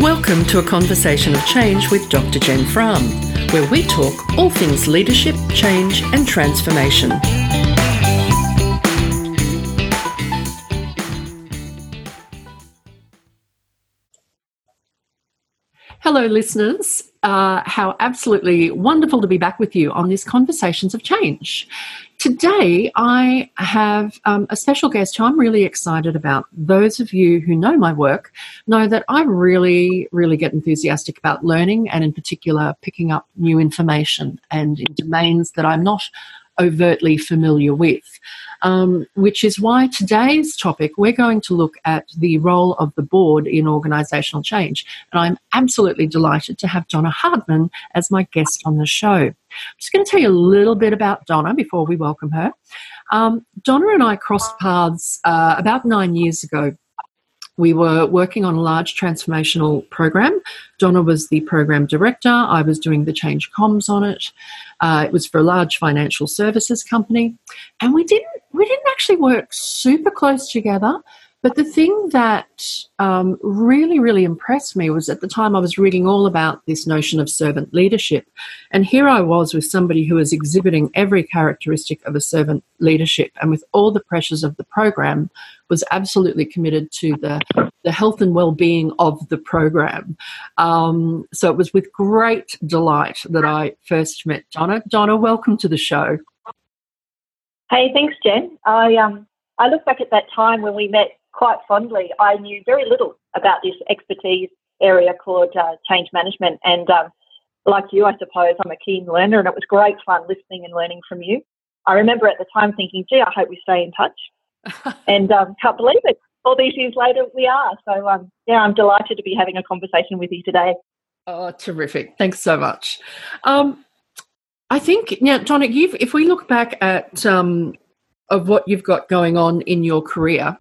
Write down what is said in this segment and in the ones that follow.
Welcome to a conversation of change with Dr. Jen Frahm, where we talk all things leadership, change, and transformation. Hello, listeners. Uh, how absolutely wonderful to be back with you on this Conversations of Change. Today, I have um, a special guest who I'm really excited about. Those of you who know my work know that I really, really get enthusiastic about learning and, in particular, picking up new information and in domains that I'm not overtly familiar with um, which is why today's topic we're going to look at the role of the board in organisational change. And I'm absolutely delighted to have Donna Hardman as my guest on the show. I'm just going to tell you a little bit about Donna before we welcome her. Um, Donna and I crossed paths uh, about nine years ago we were working on a large transformational program. Donna was the program director. I was doing the change comms on it. Uh, it was for a large financial services company, and we didn't we didn't actually work super close together. But the thing that um, really, really impressed me was at the time I was reading all about this notion of servant leadership. And here I was with somebody who was exhibiting every characteristic of a servant leadership and with all the pressures of the program was absolutely committed to the, the health and well-being of the program. Um, so it was with great delight that I first met Donna. Donna, welcome to the show. Hey, thanks, Jen. I um I look back at that time when we met quite fondly. I knew very little about this expertise area called uh, change management, and um, like you, I suppose I'm a keen learner, and it was great fun listening and learning from you. I remember at the time thinking, "Gee, I hope we stay in touch," and um, can't believe it. All these years later, we are. So um, yeah, I'm delighted to be having a conversation with you today. Oh, terrific! Thanks so much. Um, I think now, Tonic, you've, if we look back at um, of what you've got going on in your career,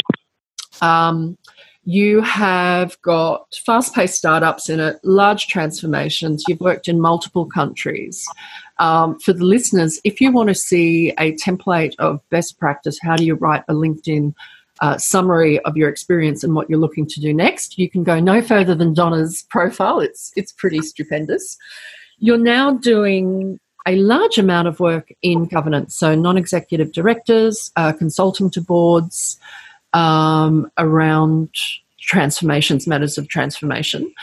um, you have got fast-paced startups in it, large transformations. You've worked in multiple countries. Um, for the listeners, if you want to see a template of best practice, how do you write a LinkedIn uh, summary of your experience and what you're looking to do next, you can go no further than Donna's profile. It's it's pretty stupendous. You're now doing a large amount of work in governance, so non executive directors, uh, consulting to boards um, around transformations, matters of transformation.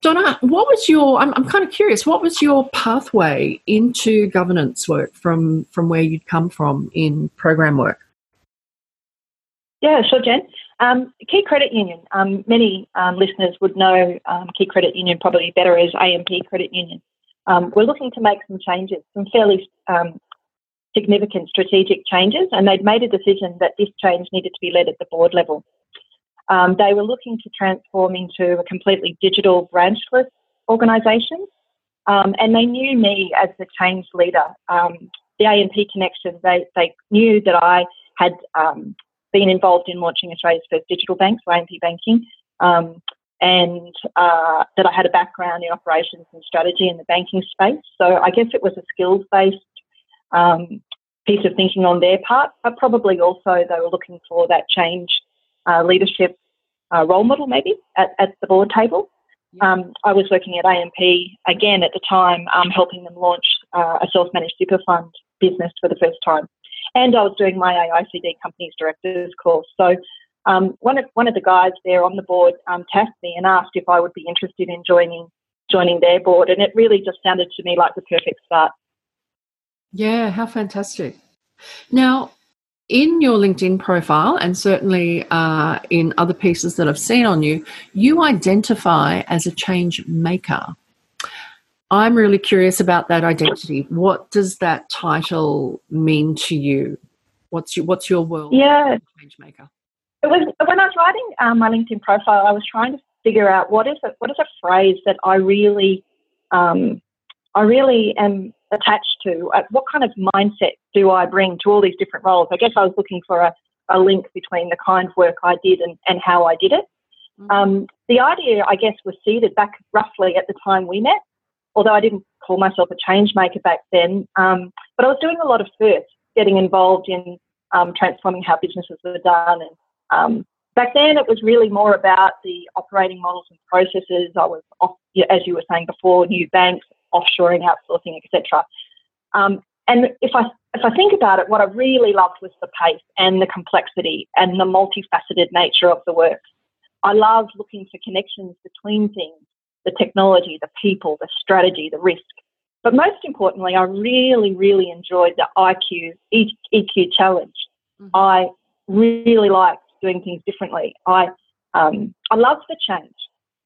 Donna, what was your? I'm, I'm kind of curious. What was your pathway into governance work from from where you'd come from in program work? Yeah, sure, Jen. Um, Key Credit Union. Um, many um, listeners would know um, Key Credit Union probably better as AMP Credit Union. Um, we're looking to make some changes, some fairly um, significant strategic changes, and they'd made a decision that this change needed to be led at the board level. Um, they were looking to transform into a completely digital branchless organisation, um, and they knew me as the change leader. Um, the AMP connection, they, they knew that I had um, been involved in launching Australia's first digital bank, so AMP Banking, um, and uh, that I had a background in operations and strategy in the banking space. So I guess it was a skills based um, piece of thinking on their part, but probably also they were looking for that change uh, leadership uh, role model maybe at, at the board table. Um, I was working at AMP again at the time, um, helping them launch uh, a self managed super fund business for the first time. And I was doing my AICD companies directors course. So um, one of one of the guys there on the board um, tasked me and asked if I would be interested in joining joining their board, and it really just sounded to me like the perfect start. Yeah, how fantastic! Now, in your LinkedIn profile, and certainly uh, in other pieces that I've seen on you, you identify as a change maker. I'm really curious about that identity. What does that title mean to you? What's your What's your world? Yeah, change maker. It was when I was writing um, my LinkedIn profile, I was trying to figure out what is a, what is a phrase that I really um, I really am attached to. Uh, what kind of mindset do I bring to all these different roles? I guess I was looking for a, a link between the kind of work I did and, and how I did it. Mm-hmm. Um, the idea, I guess, was seeded back roughly at the time we met, although I didn't call myself a change maker back then. Um, but I was doing a lot of first, getting involved in um, transforming how businesses were done and Um, back then, it was really more about the operating models and processes. I was, off, as you were saying before, new banks, offshoring, outsourcing, etc. Um, and if I if I think about it, what I really loved was the pace and the complexity and the multifaceted nature of the work. I loved looking for connections between things, the technology, the people, the strategy, the risk. But most importantly, I really, really enjoyed the IQ, EQ challenge. Mm-hmm. I really liked doing things differently. I, um, I loved the change.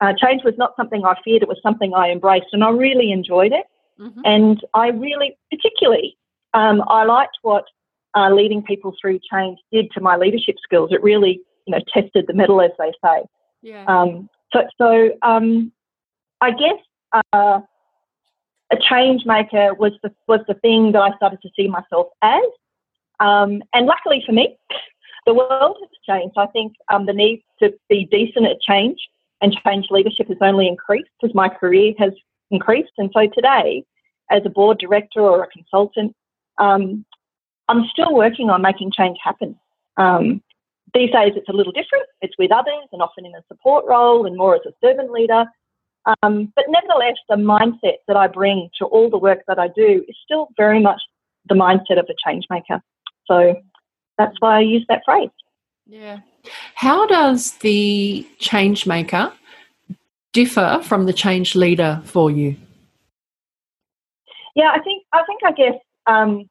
Uh, change was not something I feared, it was something I embraced, and I really enjoyed it. Mm-hmm. And I really, particularly, um, I liked what uh, leading people through change did to my leadership skills. It really, you know, tested the mettle, as they say. Yeah. Um, so, so um, I guess uh, a change maker was the was the thing that I started to see myself as. Um, and luckily for me, the world has changed. I think um, the need to be decent at change and change leadership has only increased as my career has increased. And so today, as a board director or a consultant, um, I'm still working on making change happen. Um, these days, it's a little different. It's with others and often in a support role and more as a servant leader. Um, but nevertheless, the mindset that I bring to all the work that I do is still very much the mindset of a change maker. So that's why I use that phrase. Yeah. How does the change maker differ from the change leader for you? Yeah, I think I think I guess um,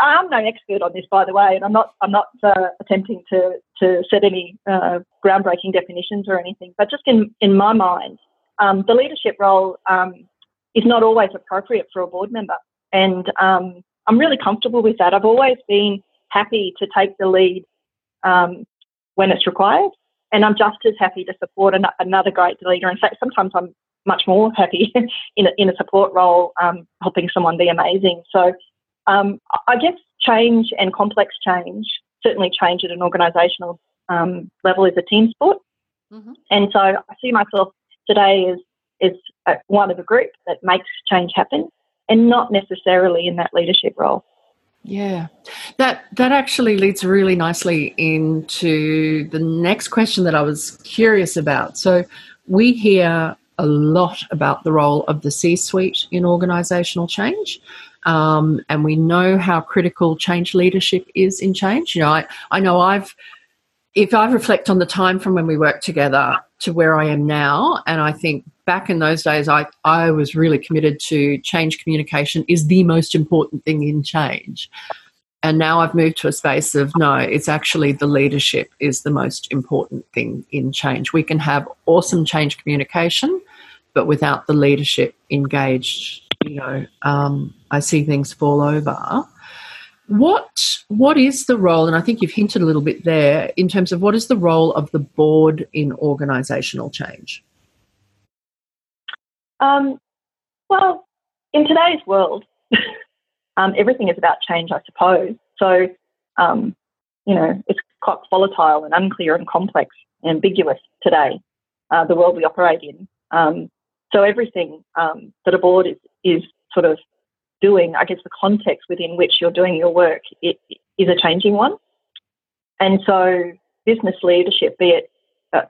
I'm no expert on this, by the way, and I'm not I'm not uh, attempting to to set any uh, groundbreaking definitions or anything. But just in in my mind, um, the leadership role um, is not always appropriate for a board member, and um, I'm really comfortable with that. I've always been happy to take the lead um, when it's required, and I'm just as happy to support an- another great leader. In fact, sometimes I'm much more happy in a, in a support role, um, helping someone be amazing. So um, I guess change and complex change, certainly change at an organisational um, level is a team sport. Mm-hmm. And so I see myself today as, as one of a group that makes change happen and not necessarily in that leadership role. Yeah, that that actually leads really nicely into the next question that I was curious about. So we hear a lot about the role of the C-suite in organisational change, um, and we know how critical change leadership is in change. You know, I, I know I've if I reflect on the time from when we worked together to where I am now, and I think back in those days, I, I was really committed to change communication is the most important thing in change. And now I've moved to a space of no, it's actually the leadership is the most important thing in change. We can have awesome change communication, but without the leadership engaged, you know, um, I see things fall over. What what is the role? And I think you've hinted a little bit there in terms of what is the role of the board in organisational change. Um, well, in today's world, um, everything is about change, I suppose. So, um, you know, it's quite volatile and unclear and complex and ambiguous today, uh, the world we operate in. Um, so everything um, that a board is, is sort of doing, I guess the context within which you're doing your work it, it is a changing one. And so business leadership, be it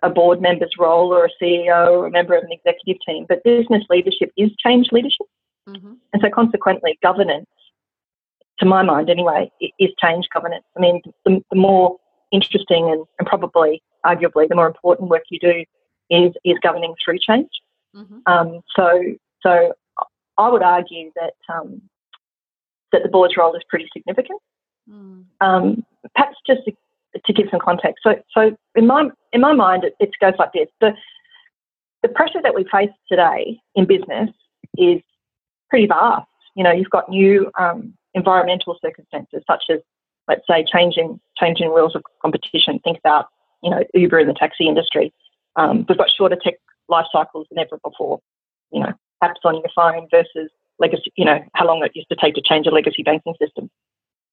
a board member's role or a CEO or a member of an executive team, but business leadership is change leadership. Mm-hmm. And so consequently, governance, to my mind anyway, is change governance. I mean, the, the more interesting and, and, probably, arguably, the more important work you do is, is governing through change. Mm-hmm. Um, so, so I would argue that um, that the board's role is pretty significant. Mm. Um, perhaps just to, give some context. So, so in my in my mind, it, it goes like this: the the pressure that we face today in business is pretty vast. You know, you've got new um, environmental circumstances such as, let's say, changing changing rules of competition. Think about you know Uber in the taxi industry. Um, we've got shorter tech life cycles than ever before. You know, apps on your phone versus legacy, you know, how long it used to take to change a legacy banking system.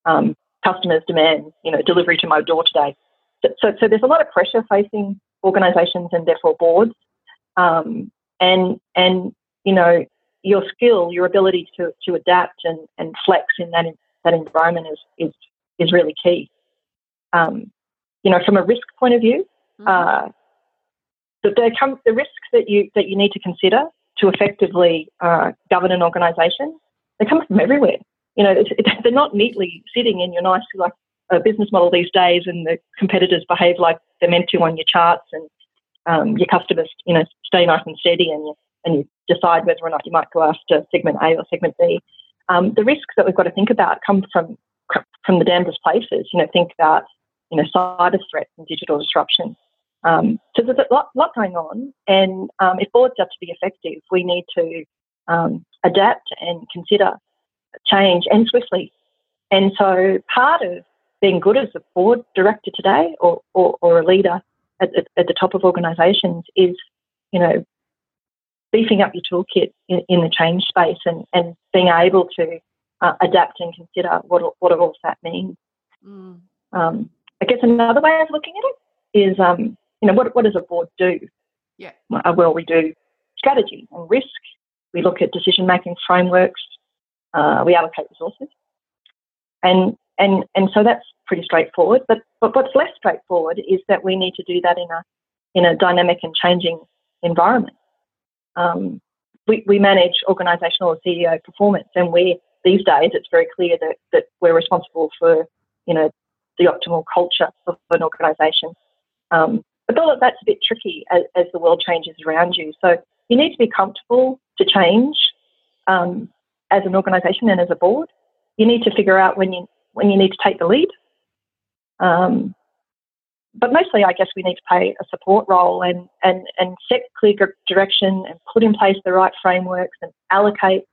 Um, customers demand, you know, delivery to my door today. So, so, so there's a lot of pressure facing organisations and therefore boards. Um, and, and, you know, your skill, your ability to, to adapt and, and flex in that, that environment is, is, is really key. Um, you know, from a risk point of view, mm-hmm. uh, the, come, the risks that you that you need to consider to effectively uh, govern an organisation, they come from everywhere. You know, they're not neatly sitting in your nice like business model these days, and the competitors behave like they're meant to on your charts, and um, your customers, you know, stay nice and steady, and you and you decide whether or not you might go after segment A or segment B. Um, the risks that we've got to think about come from from the damnedest places. You know, think about you know cyber threats and digital disruption. Um, so there's a lot, lot going on, and um, if boards are to be effective, we need to um, adapt and consider change and swiftly. And so part of being good as a board director today or, or, or a leader at, at, at, the top of organisations is, you know, beefing up your toolkit in, in the change space and, and being able to uh, adapt and consider what, what all that means. Mm. Um, I guess another way of looking at it is, um, you know, what, what does a board do? Yeah. Well, we do strategy and risk. We look at decision making frameworks. Uh, we allocate resources. And, and, and so that's pretty straightforward. But, but what's less straightforward is that we need to do that in a, in a dynamic and changing environment. Um, we, we manage organisational CEO performance, and we these days it's very clear that, that we're responsible for you know the optimal culture of an organisation. Um, but that's a bit tricky as, as, the world changes around you. So you need to be comfortable to change um, as an organisation and as a board. You need to figure out when you when you need to take the lead. Um, but mostly, I guess we need to play a support role and, and, and set clear direction and put in place the right frameworks and allocate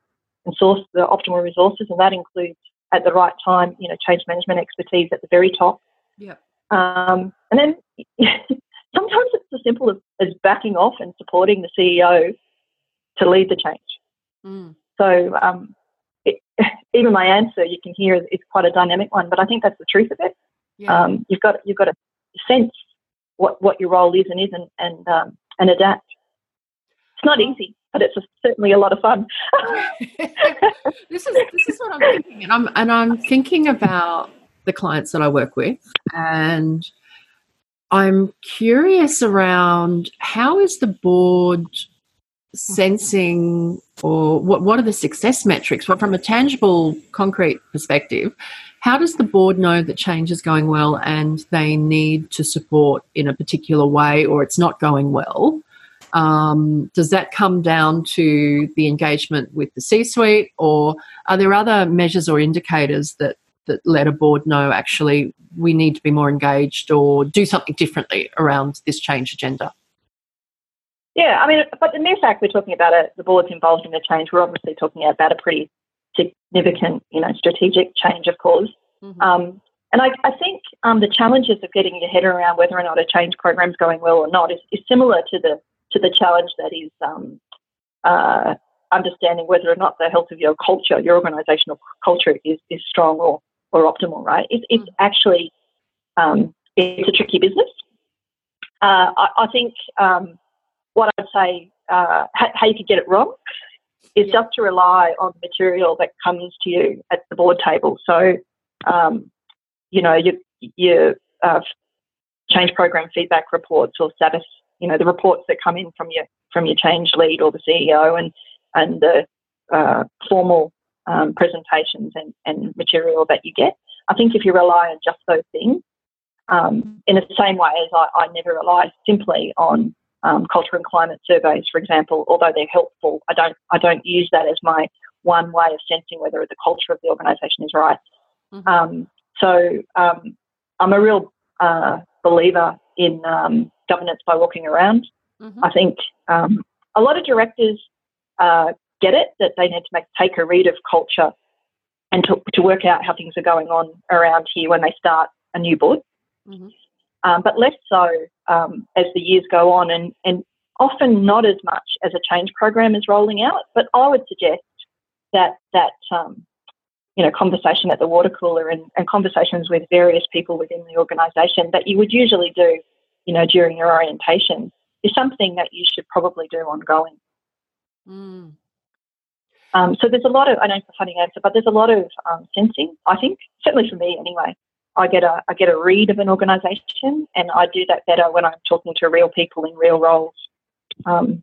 and source the optimal resources. And that includes at the right time, you know, change management expertise at the very top. Yeah. Um, and then sometimes it's as simple as, as, backing off and supporting the CEO to lead the change. Mm. So um, it, even my answer you can hear is, quite a dynamic one, but I think that's the truth of it. Yeah. Um, you've got you've got to sense what, what your role is and isn't and um, and adapt. It's not easy, but it's a, certainly a lot of fun. this is this is what I'm thinking, and I'm and I'm thinking about the clients that I work with, and I'm curious around how is the board sensing or what what are the success metrics? Well, from a tangible, concrete perspective, how does the board know that change is going well and they need to support in a particular way or it's not going well? Um, does that come down to the engagement with the C suite or are there other measures or indicators that, that let a board know actually we need to be more engaged or do something differently around this change agenda? Yeah, I mean, but the mere fact we're talking about it, the board's involved in the change, we're obviously talking about a pretty significant, you know, strategic change, of course. Mm-hmm. Um, and I, I think um, the challenges of getting your head around whether or not a change program is going well or not is, is similar to the to the challenge that is um, uh, understanding whether or not the health of your culture, your organisational culture, is, is strong or or optimal. Right? It, it's mm-hmm. actually um, it's a tricky business. Uh, I, I, think um, what I'd say uh, how, you could get it wrong is yeah. just to rely on the material that comes to you at the board table. So, um, you know, your, your uh, change program feedback reports or status, you know, the reports that come in from your from your change lead or the CEO and and the uh, formal um, presentations and, and material that you get. I think if you rely on just those things, um, in the same way as I, I never rely simply on um, culture and climate surveys, for example, although they're helpful, I don't I don't use that as my one way of sensing whether the culture of the organisation is right. Mm-hmm. Um, so um, I'm a real uh, believer in um, governance by walking around. Mm-hmm. I think um, a lot of directors uh, get it that they need to make take a read of culture and to, to work out how things are going on around here when they start a new board. Mm-hmm um, but less so um, as the years go on, and, and often not as much as a change program is rolling out. But I would suggest that that um, you know conversation at the water cooler and, and conversations with various people within the organisation that you would usually do, you know, during your orientation is something that you should probably do ongoing. Mm. Um, so there's a lot of, I know it's a funny answer, but there's a lot of um, sensing, I think, certainly for me anyway, I get a I get a read of an organisation, and I do that better when I'm talking to real people in real roles. Um,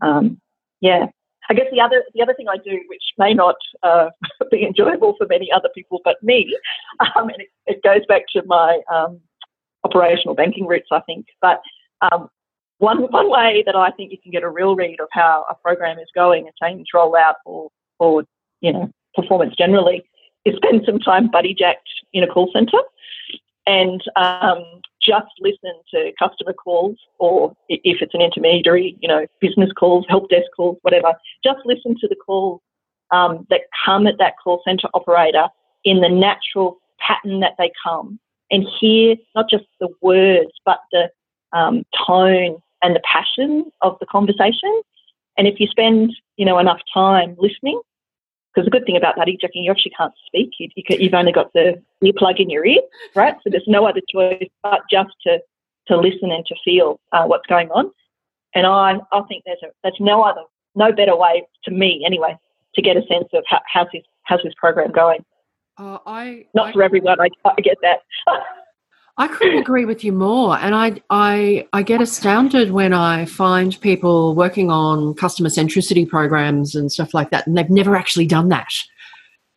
um, yeah, I guess the other the other thing I do, which may not uh, be enjoyable for many other people but me, um, and it, it, goes back to my um, operational banking roots, I think. But um, one one way that I think you can get a real read of how a program is going, a change rollout, or or you know performance generally, spend some time buddy jacked in a call centre and um, just listen to customer calls or if it's an intermediary, you know, business calls, help desk calls, whatever. Just listen to the calls um, that come at that call centre operator in the natural pattern that they come and hear not just the words but the um, tone and the passion of the conversation. And if you spend, you know, enough time listening, because the good thing about buddy jacking, you actually can't speak. You, you have only got the earplug in your ear, right? So there's no other choice but just to, to listen and to feel uh, what's going on. And I, I think there's a, there's no other, no better way to me anyway, to get a sense of how, how's this, how's this program going. Uh, I not I, for everyone. I, I get that. I couldn't agree with you more. And I, I, I get astounded when I find people working on customer centricity programs and stuff like that, and they've never actually done that.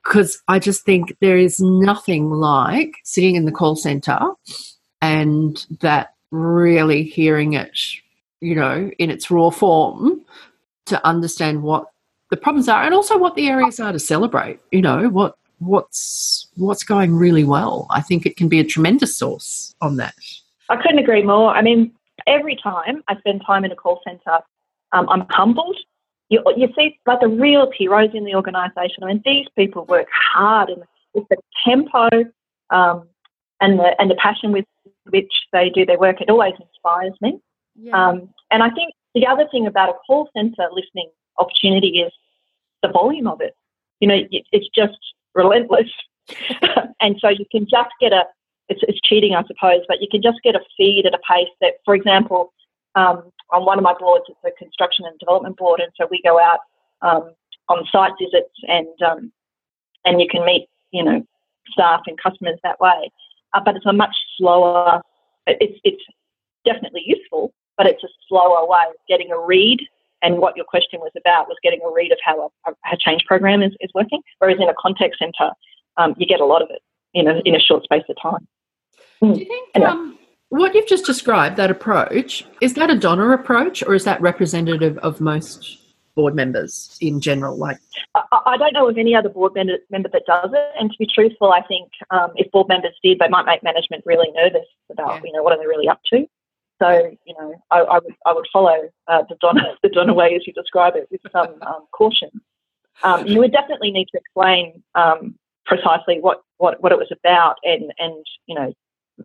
Because I just think there is nothing like sitting in the call center and that really hearing it, you know, in its raw form to understand what the problems are and also what the areas are to celebrate, you know, what what's what's going really well. I think it can be a tremendous source on that. I couldn't agree more. I mean, every time I spend time in a call centre, um, I'm humbled. You, you see, like the real heroes in the organisation. I mean, these people work hard, and with the tempo um, and the and the passion with which they do their work, it always inspires me. Yeah. Um, and I think the other thing about a call centre listening opportunity is the volume of it. You know, it's just relentless. and so you can just get a, it's, it's, cheating, I suppose, but you can just get a feed at a pace that, for example, um, on one of my boards, it's a construction and development board, and so we go out um, on site visits and um, and you can meet, you know, staff and customers that way. Uh, but it's a much slower. It's it's definitely useful, but it's a slower way of getting a read and what your question was about was getting a read of how a, a change program is, is working. Whereas in a contact centre, um, you get a lot of it in a, in a short space of time. Do you think anyway. um, what you've just described, that approach, is that a Donna approach or is that representative of most board members in general? Like, I, I don't know of any other board member, member, that does it. And to be truthful, I think um, if board members did, they might make management really nervous about, yeah. you know, what are they really up to. So, you know, I, I would I would follow uh, the Donna the Donna way as you describe it with some um, caution. Um, you would definitely need to explain um, precisely what, what, what it was about, and and you know,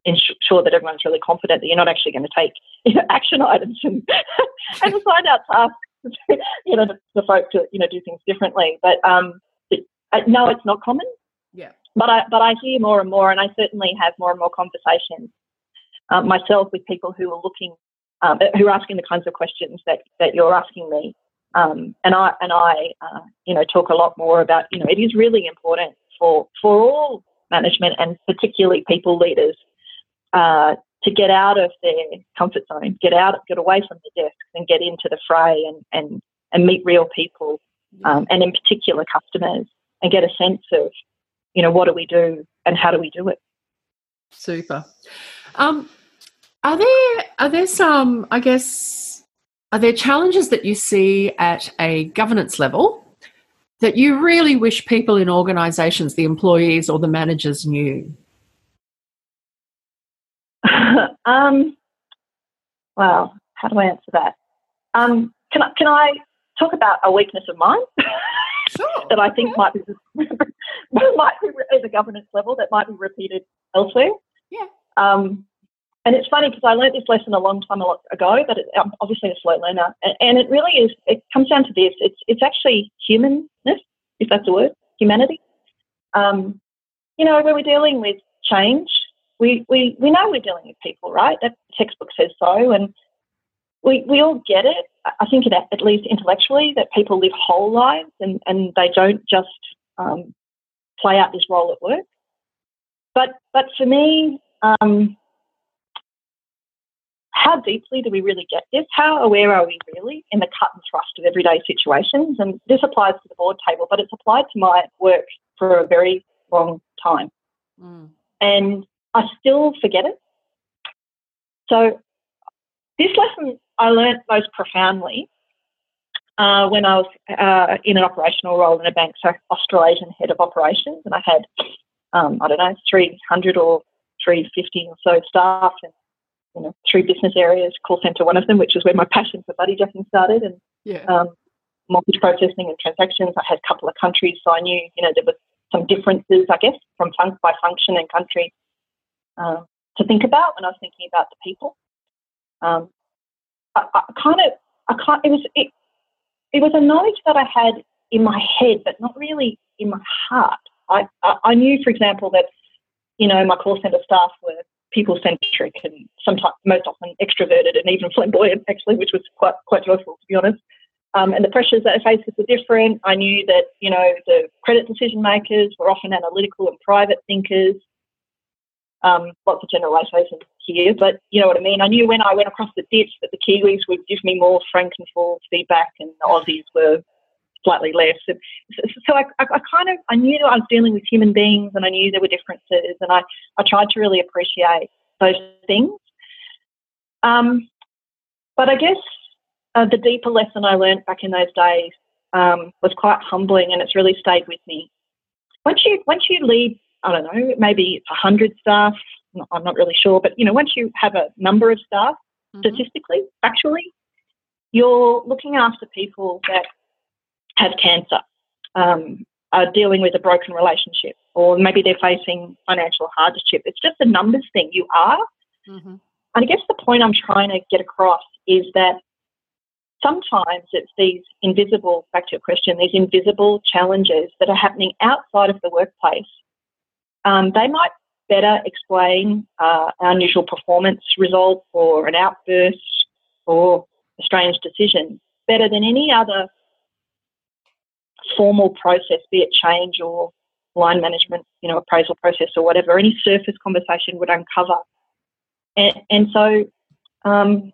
ensure that everyone's really confident that you're not actually going to take you know, action items and and assign out tasks, you know, the folk to you know do things differently. But um, it, uh, no, it's not common. Yeah. But I but I hear more and more, and I certainly have more and more conversations um, myself with people who are looking, um, who are asking the kinds of questions that, that you're asking me. Um, and I, and I uh, you know, talk a lot more about, you know, it is really important for, for all management and particularly people leaders uh, to get out of their comfort zone, get out, get away from the desk and get into the fray and, and, and meet real people, um, and in particular customers, and get a sense of, you know, what do we do and how do we do it. Super. Um, are there are there some I guess are there challenges that you see at a governance level that you really wish people in organisations, the employees or the managers, knew? um, well, how do I answer that? Um, can I can I talk about a weakness of mine sure. that I think might be might be at the governance level that might be repeated elsewhere? Yeah. Um, and it's funny because I learned this lesson a long time ago, but it, I'm obviously a slow learner. And, and, it really is, it comes down to this it's, it's actually humanness, if that's a word, humanity. Um, you know, when we're dealing with change, we, we, we know we're dealing with people, right? That textbook says so. And we, we all get it. I think it, at least intellectually, that people live whole lives and, and they don't just um, play out this role at work. but but for me, um, how deeply do we really get this? How aware are we really in the cut and thrust of everyday situations? And this applies to the board table, but it's applied to my work for a very long time. Mm. And I still forget it. So, this lesson I learned most profoundly uh, when I was uh, in an operational role in a bank, so Australasian head of operations, and I had, um, I don't know, 300 or 350 or so staff and you know, three business areas, call centre one of them, which is where my passion for buddy jacking started, and yeah. um, mortgage processing and transactions. I had a couple of countries, so I knew, you know, there was some differences, I guess, from fun- by function and country um, to think about when I was thinking about the people. Um, I, I, kind of, I can't. It was it, it was a knowledge that I had in my head, but not really in my heart. I, I, I knew, for example, that you know my call centre staff were people centric and sometimes most often extroverted and even flamboyant actually, which was quite quite joyful to be honest. Um, and the pressures that I faced were different. I knew that you know the credit decision makers were often analytical and private thinkers. Um, lots of generalisations here, but you know what I mean. I knew when I went across the ditch that the Kiwis would give me more frank and full feedback, and the Aussies were slightly less. And so I, I, I, kind of I knew I was dealing with human beings, and I knew there were differences, and I, I tried to really appreciate those things. Um, but I guess uh, the deeper lesson I learned back in those days um, was quite humbling, and it's really stayed with me. Once you once you lead, I don't know, maybe it's a hundred staff. I'm not really sure, but you know, once you have a number of staff, mm-hmm. statistically, actually, you're looking after people that have cancer, um, are dealing with a broken relationship, or maybe they're facing financial hardship. It's just a numbers thing. You are. Mm-hmm. I guess the point I'm trying to get across is that sometimes it's these invisible, back to your question, these invisible challenges that are happening outside of the workplace. Um, they might better explain uh, an unusual performance result or an outburst or a strange decision better than any other formal process, be it change or line management, you know, appraisal process or whatever, any surface conversation would uncover. And, and so um,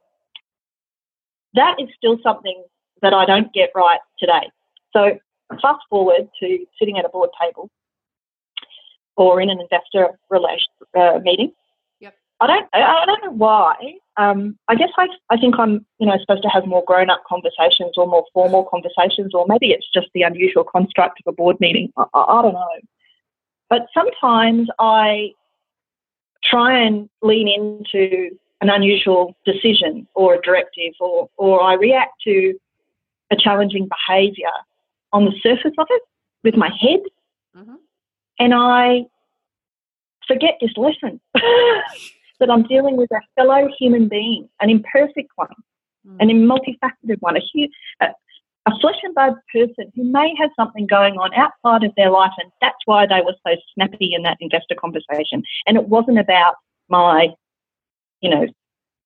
that is still something that I don't get right today. So fast forward to sitting at a board table or in an investor relation uh, meeting. Yep. I don't. I don't know why. Um, I guess I, I think I'm, you know, supposed to have more grown-up conversations or more formal conversations, or maybe it's just the unusual construct of a board meeting. I, I, I don't know. But sometimes I try and lean into an unusual decision or a directive, or, or I react to a challenging behaviour on the surface of it with my head, mm-hmm. and I forget this lesson that I'm dealing with a fellow human being, an imperfect one, mm. an multifaceted one, a, a, a flesh and blood person who may have something going on outside of their life, and that's why they were so snappy in that investor conversation. And it wasn't about my, you know,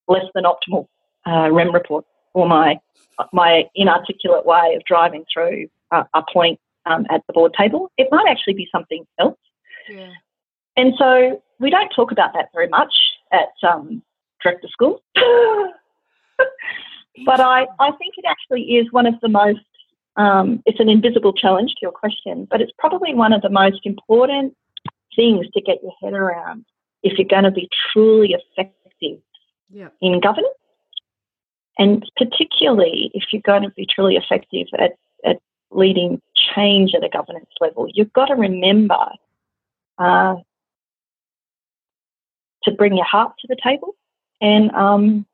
less than optimal uh, REM report or my my inarticulate way of driving through a, a point um, at the board table. It might actually be something else. Yeah. And so we don't talk about that very much at um, director school. but I, I think it actually is one of the most, um, it's an invisible challenge to your question, but it's probably one of the most important things to get your head around if you're going to be truly effective in governance. And particularly if you're going to be truly effective at, at leading change at a governance level, you've got to remember uh, to bring your heart to the table and um,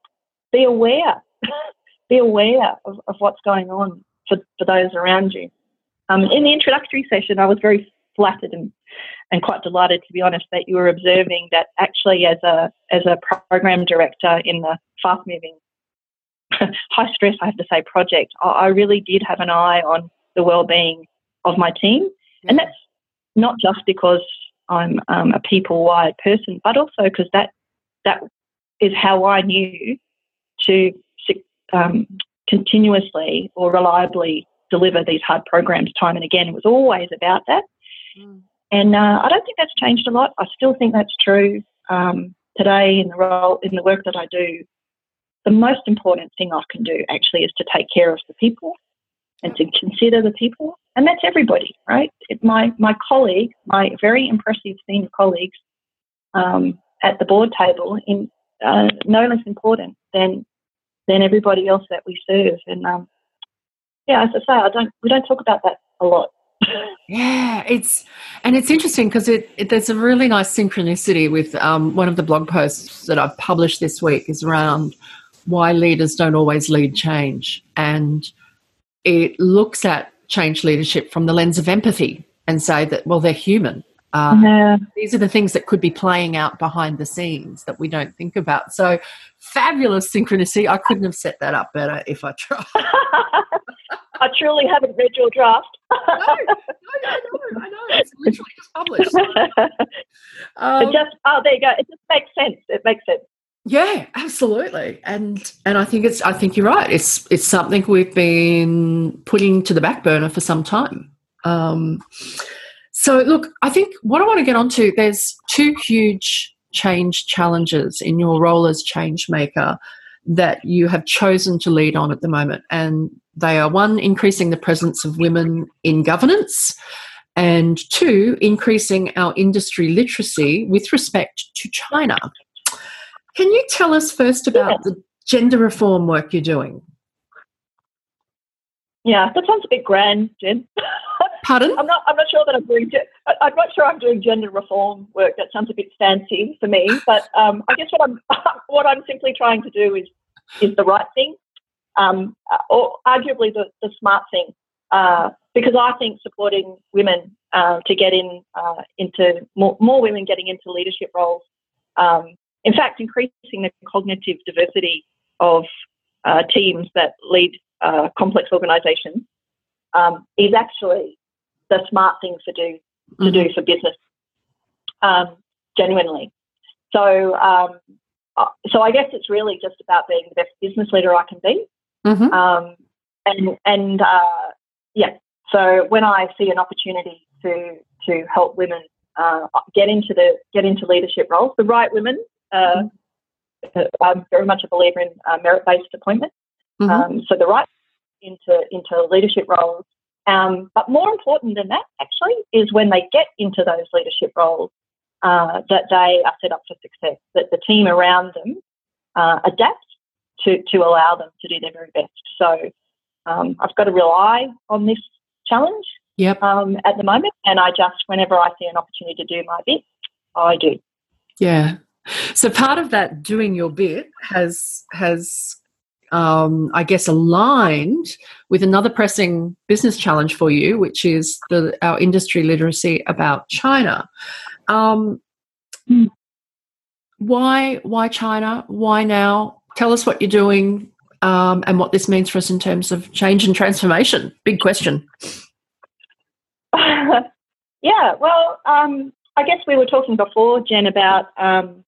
be aware, be aware of, of, what's going on for, for those around you. Um, in the introductory session, I was very flattered and, and quite delighted, to be honest, that you were observing that actually, as a as a program director in the fast moving, high stress, I have to say, project, I, I really did have an eye on the well being of my team, and that's not just because I'm um, a people-wide person, but also because that that is how I knew to um, continuously or reliably deliver these hard programs time and again. It was always about that. Mm. And uh, I don't think that's changed a lot. I still think that's true um, today in the role in the work that I do. The most important thing I can do actually is to take care of the people and to consider the people, and that's everybody, right? It, my my colleague, my very impressive senior colleagues um, at the board table, in uh, no less important than than everybody else that we serve. And um, yeah, as I say, I don't we don't talk about that a lot. yeah, it's and it's interesting because it, it, there's a really nice synchronicity with um, one of the blog posts that I've published this week is around why leaders don't always lead change, and it looks at change leadership from the lens of empathy and say that well they're human uh, yeah. These are the things that could be playing out behind the scenes that we don't think about. So, fabulous synchronicity. I couldn't have set that up better if I tried. I truly haven't read your draft. no, no, I know, I know. It's literally just published. Um, it just, oh, there you go. It just makes sense. It makes sense. Yeah, absolutely. And and I think it's I think you're right. It's it's something we've been putting to the back burner for some time. Um, so, look, I think what I want to get onto there's two huge change challenges in your role as change maker that you have chosen to lead on at the moment. And they are one, increasing the presence of women in governance, and two, increasing our industry literacy with respect to China. Can you tell us first about yeah. the gender reform work you're doing? Yeah, that sounds a bit grand, Jen. Pardon? I'm not. I'm not sure that I'm doing. I'm not sure I'm doing gender reform work. That sounds a bit fancy for me. But um, I guess what I'm what I'm simply trying to do is is the right thing, um, or arguably the, the smart thing, uh, because I think supporting women uh, to get in uh, into more, more women getting into leadership roles, um, in fact, increasing the cognitive diversity of uh, teams that lead uh, complex organisations um, is actually the smart thing to do to mm-hmm. do for business, um, genuinely. So, um, uh, so I guess it's really just about being the best business leader I can be, mm-hmm. um, and and uh, yeah. So when I see an opportunity to to help women uh, get into the get into leadership roles, the right women. Uh, mm-hmm. I'm very much a believer in uh, merit based appointment. Mm-hmm. Um, so the right into into leadership roles um, but more important than that, actually, is when they get into those leadership roles, uh, that they are set up for success, that the team around them uh, adapt to, to allow them to do their very best. So um, I've got a real eye on this challenge yep. um, at the moment, and I just, whenever I see an opportunity to do my bit, I do. Yeah. So part of that doing your bit has has um, I guess, aligned with another pressing business challenge for you, which is the, our industry literacy about China. Um, why, why China? Why now? Tell us what you're doing um, and what this means for us in terms of change and transformation. Big question. yeah, well, um, I guess we were talking before, Jen, about um,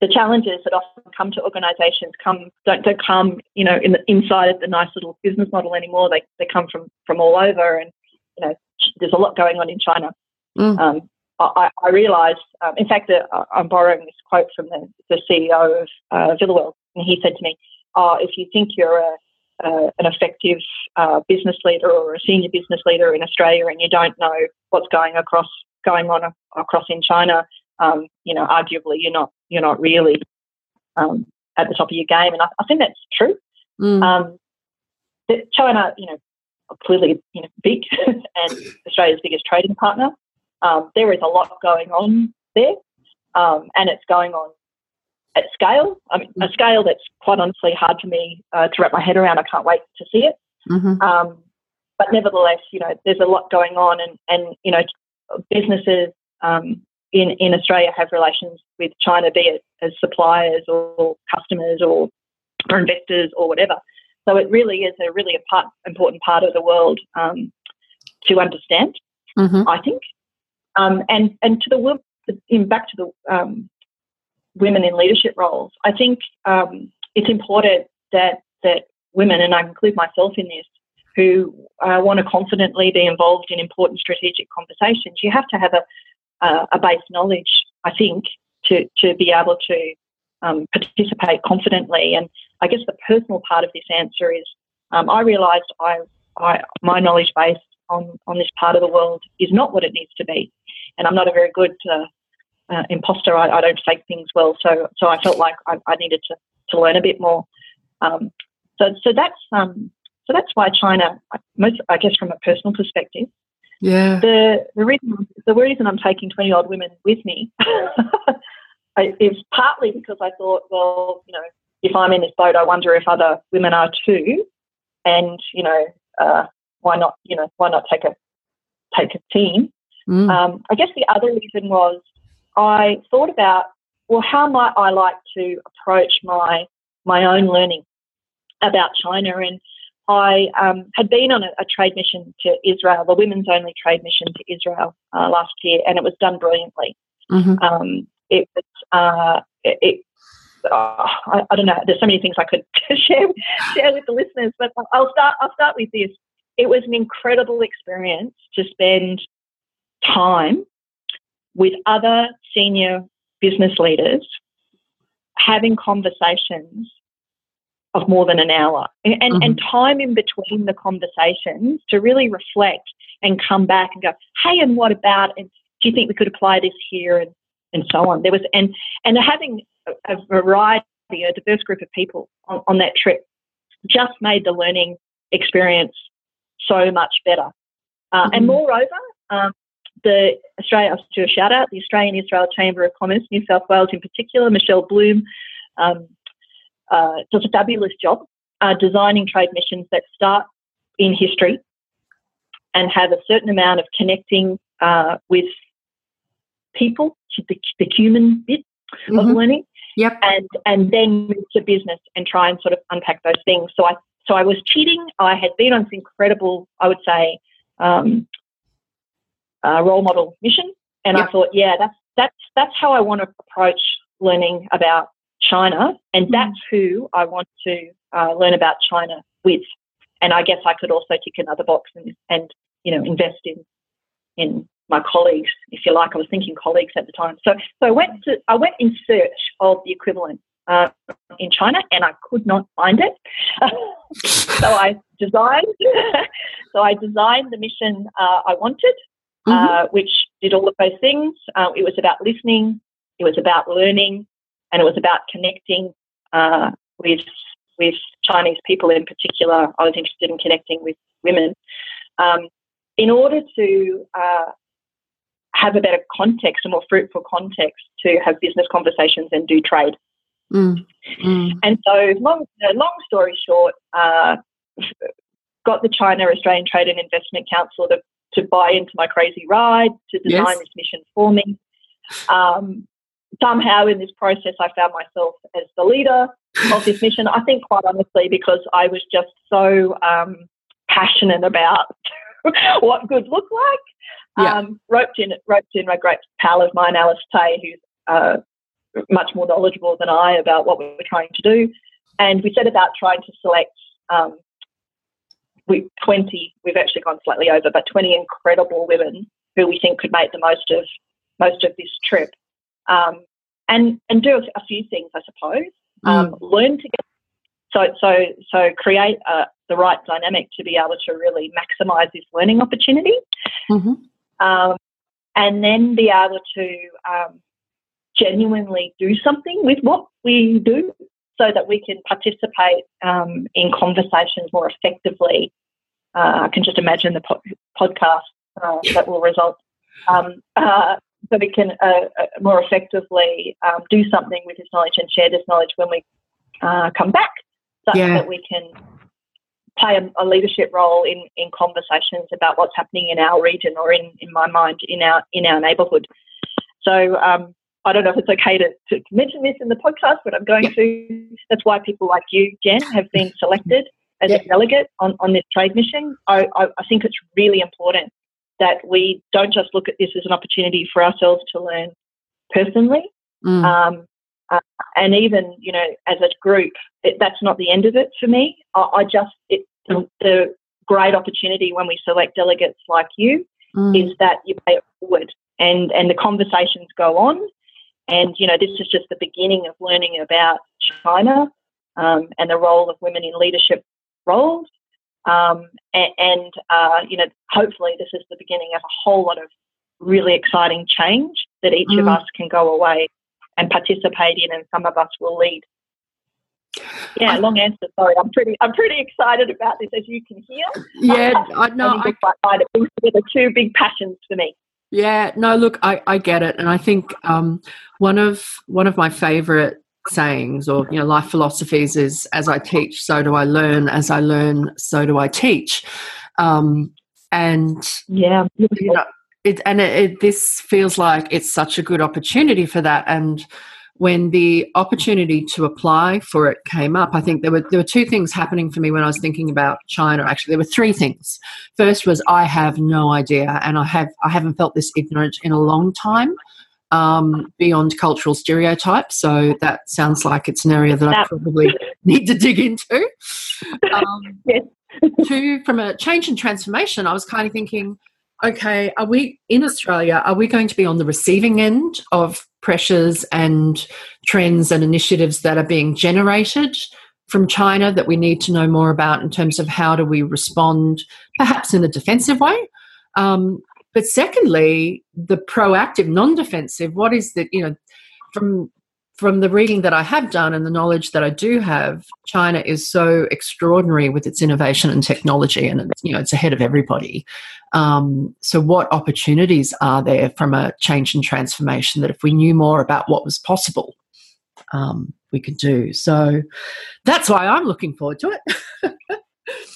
the challenges that often come to organisations come don't, don't come you know in the inside of the nice little business model anymore. They they come from from all over, and you know there's a lot going on in China. Mm. Um, I, I realised, um, in fact, uh, I'm borrowing this quote from the, the CEO of uh, Villawell, and he said to me, "Oh, if you think you're a uh, an effective uh, business leader or a senior business leader in Australia and you don't know what's going across going on across in China, um, you know, arguably you're not you're not really um, at the top of your game, and I, I think that's true. Mm. Um, China, you know, clearly you know big and Australia's biggest trading partner. Um, there is a lot going on there, um, and it's going on at scale. I mean, a mm. scale that's quite honestly hard for me uh, to wrap my head around. I can't wait to see it. Mm-hmm. Um, but nevertheless, you know, there's a lot going on, and and you know, businesses um, in, in Australia have relations with China, be it as suppliers or customers or, or investors or whatever. So it really is a really part, important part of the world um, to understand, mm-hmm. I think. Um, and and to the in back to the um, women in leadership roles, I think um, it's important that that women, and I include myself in this, who uh, want to confidently be involved in important strategic conversations, you have to have a, uh, a base knowledge, I think, to, to be able to um, participate confidently. And I guess the personal part of this answer is um, I realised I, I, my knowledge base on, on this part of the world is not what it needs to be. And I'm not a very good uh, uh, imposter. I, I, don't fake things well. So, so I felt like I, I needed to, to learn a bit more. Um, so, so that's um, so that's why China, most I guess, from a personal perspective. Yeah. The the reason the reason I'm taking twenty odd women with me is partly because I thought, well, you know, if I'm in this boat, I wonder if other women are too, and you know, uh, why not? You know, why not take a take a team? Mm. Um, I guess the other reason was I thought about, well, how might I like to approach my my own learning about China and I um, had been on a, a, trade mission to Israel, the women's only trade mission to Israel uh, last year, and it was done brilliantly. Mm-hmm. Um, it was, uh, it, it oh, I, I, don't know. There's so many things I could share share with the listeners, but I'll start. I'll start with this. It was an incredible experience to spend time with other senior business leaders having conversations of more than an hour and, mm-hmm. and time in between the conversations to really reflect and come back and go, hey, and what about, and do you think we could apply this here and, and so on. There was, and, and having a, a variety, a diverse group of people on, on that trip just made the learning experience so much better. Uh, mm-hmm. And moreover, um, the Australia, I'll do a shout out, the Australian Israel Chamber of Commerce, New South Wales in particular, Michelle Bloom, um, uh, does a fabulous job uh, designing trade missions that start in history and have a certain amount of connecting uh, with people, the, the human bit mm-hmm. of learning. Yep. And and then move to business and try and sort of unpack those things. So I so I was cheating. I had been on this incredible, I would say, um, uh, role model mission, and yep. I thought, yeah, that's that's that's how I want to approach learning about China, and mm. that's who I want to uh, learn about China with. And I guess I could also tick another box and, and you know invest in in my colleagues, if you like. I was thinking colleagues at the time. So so I went to I went in search of the equivalent uh, in China, and I could not find it. so I designed so I designed the mission uh, I wanted, uh, mm-hmm. which did all of those things. Uh, it was about listening. It was about learning and it was about connecting uh, with with Chinese people in particular. I was interested in connecting with women um, in order to uh, have a better context, a more fruitful context to have business conversations and do trade. Mm. Mm. And so, long, long story short, uh, got the China Australian Trade and Investment Council to, to buy into my crazy ride, to design yes. this mission for me. Um, somehow in this process, I found myself as the leader of this mission. I think, quite honestly, because I was just so um, passionate about what good looked like. Yeah. Um, roped in, roped in a great pal of mine, Alice Tay, who's uh, much more knowledgeable than I about what we were trying to do, and we set about trying to select. Um, we, 20, we've actually gone slightly over, but 20 incredible women who we think could make the most of most of this trip um, and and do a, few things, I suppose. Um, mm. Learn together. So so so create uh, the right dynamic to be able to really maximise this learning opportunity, mm-hmm. um, and then be able to um, genuinely do something with what we do, so that we can participate um, in conversations more effectively. Uh, I can just imagine the po- podcast uh, that will result um, uh, so we can uh, uh, more effectively um, do something with this knowledge and share this knowledge when we uh, come back, such yeah. that we can play a, a, leadership role in, in conversations about what's happening in our region or in, in my mind in our in our neighbourhood. So um, I don't know if it's okay to, to mention this in the podcast, but I'm going yeah. to. That's why people like you, Jen, have been selected as yeah. a delegate on, on this trade mission. I, I, I think it's really important that we don't just look at this as an opportunity for ourselves to learn personally. Mm. Um, uh, and even, you know, as a group, it, that's not the end of it for me. I, I just, it, the, the, great opportunity when we select delegates like you mm. is that you pay it forward and and the conversations go on. And you know, this is just the beginning of learning about China um, and the role of women in leadership roles. Um, and, and uh, you know, hopefully, this is the beginning of a whole lot of really exciting change that each mm. of us can go away and participate in, and some of us will lead. Yeah, long answer. Sorry, I'm pretty. I'm pretty excited about this, as you can hear. Yeah, I know. I, I, it brings together two big passions for me. Yeah, no, look, I, I get it, and I think um, one of one of my favourite sayings or you know life philosophies is as I teach, so do I learn. As I learn, so do I teach. Um, and yeah, you know, it, and it, it, this feels like it's such a good opportunity for that. And when the opportunity to apply for it came up, I think there were there were two things happening for me when I was thinking about China. Actually, there were three things. First was I have no idea, and I have I haven't felt this ignorant in a long time um, beyond cultural stereotypes. So that sounds like it's an area that I probably need to dig into. Um, yes. two, from a change and transformation, I was kind of thinking, okay, are we in Australia? Are we going to be on the receiving end of pressures and trends and initiatives that are being generated from China that we need to know more about in terms of how do we respond, perhaps in a defensive way? Um, but secondly, the proactive, non-defensive. What is that? You know, from from the reading that I have done and the knowledge that I do have, China is so extraordinary with its innovation and technology, and it's, you know it's ahead of everybody. Um, so, what opportunities are there from a change and transformation that if we knew more about what was possible, um, we could do? So, that's why I'm looking forward to it.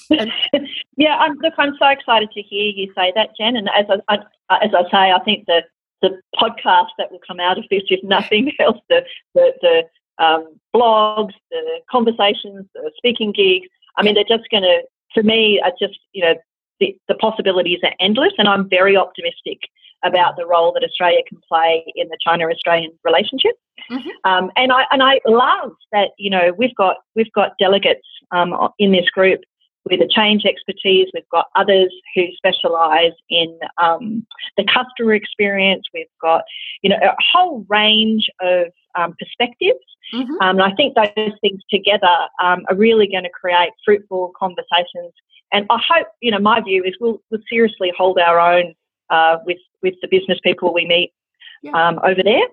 yeah, I'm, look, I'm so excited to hear you say that, Jen. And as I, I, as I say, I think the the podcast that will come out of this, if nothing else, the the, the um, blogs, the conversations, the speaking gigs. I mean, they're just going to, for me, are just you know the, the possibilities are endless, and I'm very optimistic about the role that Australia can play in the China-Australian relationship. Mm-hmm. Um, and I and I love that you know we've got we've got delegates um, in this group with a change expertise. We've got others who specialise in um, the customer experience. We've got, you know, a whole range of um, perspectives. Mm-hmm. Um, and I think those things together um, are really going to create fruitful conversations. And I hope, you know, my view is we'll, we'll seriously hold our own uh, with with the business people we meet yeah. Um, over there.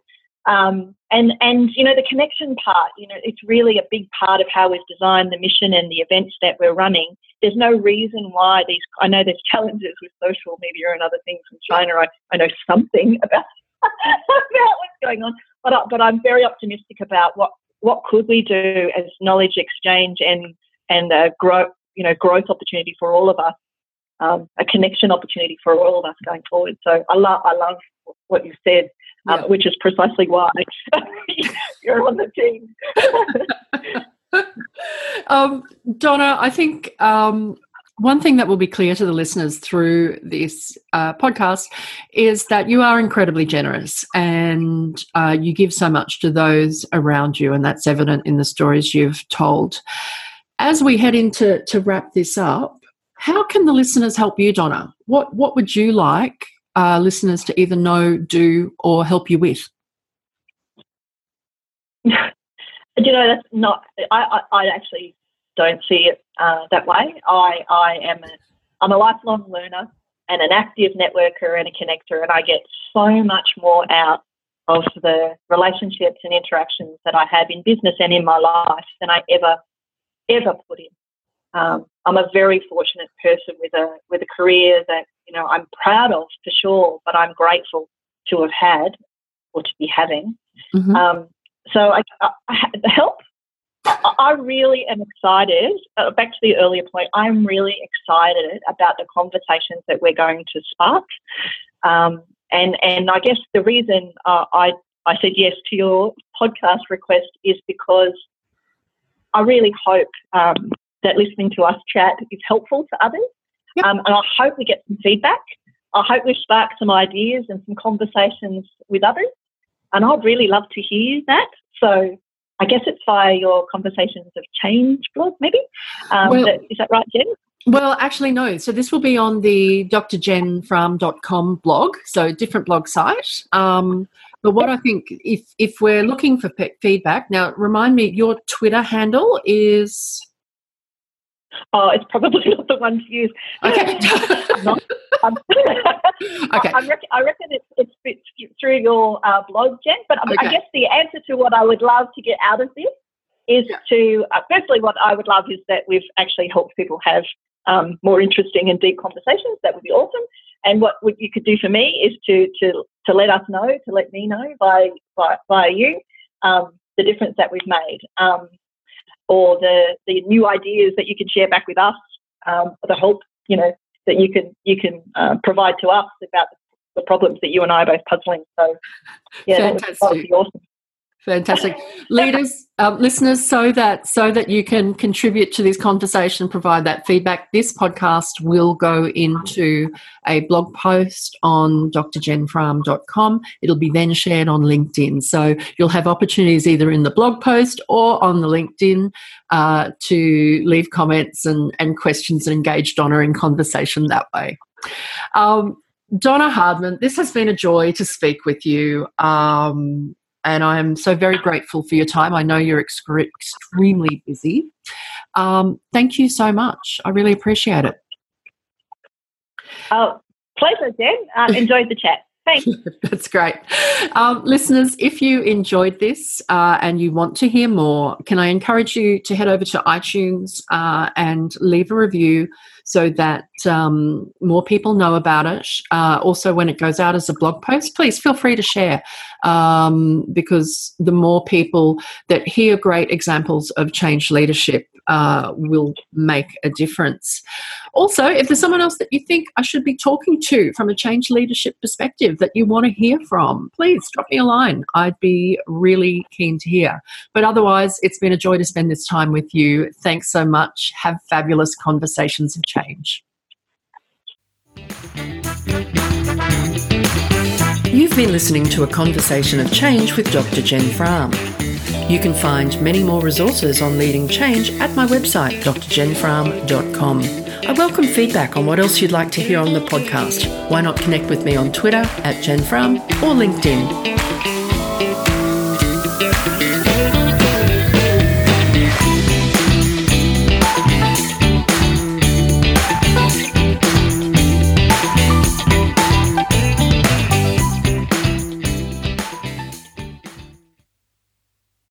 Um, and and you know the connection part, you know, it's really a big part of how we've designed the mission and the events that we're running. There's no reason why these. I know there's challenges with social media and other things in China. I, I know something about about what's going on, but I, but I'm very optimistic about what what could we do as knowledge exchange and and a growth you know growth opportunity for all of us, um, a connection opportunity for all of us going forward. So I love I love what you said um, which is precisely why you're on the team. um, Donna, I think um, one thing that will be clear to the listeners through this uh, podcast is that you are incredibly generous and uh, you give so much to those around you, and that's evident in the stories you've told. As we head into to wrap this up, how can the listeners help you, Donna? What what would you like uh, listeners to either know, do, or help you with? you know, that's not. I, I, I actually don't see it uh, that way. I, I am a, I'm a lifelong learner and an active networker and a connector, and I get so much more out of the relationships and interactions that I have in business and in my life than I ever, ever put in. Um, I'm a very fortunate person with a with a career that you know I'm proud of for sure, but I'm grateful to have had or to be having. Mm-hmm. Um, so I, I, the help. I really am excited. Uh, back to the earlier point, I'm really excited about the conversations that we're going to spark. Um, and and I guess the reason uh, I I said yes to your podcast request is because I really hope um, that listening to us chat is helpful to others. Yep. Um, and I hope we get some feedback. I hope we spark some ideas and some conversations with others. And I'd really love to hear that. So I guess it's via your Conversations of Change blog, maybe. Um, well, that, is that right, Jen? Well, actually, no. So this will be on the drjenfrahm.com blog, so different blog site. Um, but what I think, if if we're looking for feedback, now remind me, your Twitter handle is. Oh, it's probably not the one to use. Okay. not, um, okay. I, reckon, I reckon it's, it's, it's through your uh, blog, Jen. But okay. I guess the answer to what I would love to get out of this is yeah. to, uh, firstly, what I would love is that we've actually helped people have um, more interesting and deep conversations. That would be awesome. And what, what you could do for me is to, to, to let us know, to let me know by, by, by you, um, the difference that we've made, um, or the, the new ideas that you can share back with us, um, or the help, you know, that you can, you can uh, provide to us about the problems that you and I are both puzzling. So, yeah, Fantastic. that would be awesome. Fantastic, leaders, um, listeners. So that so that you can contribute to this conversation, provide that feedback. This podcast will go into a blog post on drjenfrahm.com. It'll be then shared on LinkedIn. So you'll have opportunities either in the blog post or on the LinkedIn uh, to leave comments and, and questions and engage Donna in conversation that way. Um, Donna Hardman, this has been a joy to speak with you. Um, and I'm so very grateful for your time. I know you're extremely busy. Um, thank you so much. I really appreciate it. Oh, pleasure, Jen. Uh, enjoyed the chat. Thanks. That's great. Um, listeners, if you enjoyed this uh, and you want to hear more, can I encourage you to head over to iTunes uh, and leave a review so that um, more people know about it? Uh, also, when it goes out as a blog post, please feel free to share um, because the more people that hear great examples of change leadership uh, will make a difference. Also, if there's someone else that you think I should be talking to from a change leadership perspective that you want to hear from, please drop me a line. I'd be really keen to hear. But otherwise, it's been a joy to spend this time with you. Thanks so much. Have fabulous conversations of change. You've been listening to a conversation of change with Dr. Jen Frahm. You can find many more resources on leading change at my website, drjenfrahm.com. I welcome feedback on what else you'd like to hear on the podcast. Why not connect with me on Twitter at jenfrahm or LinkedIn?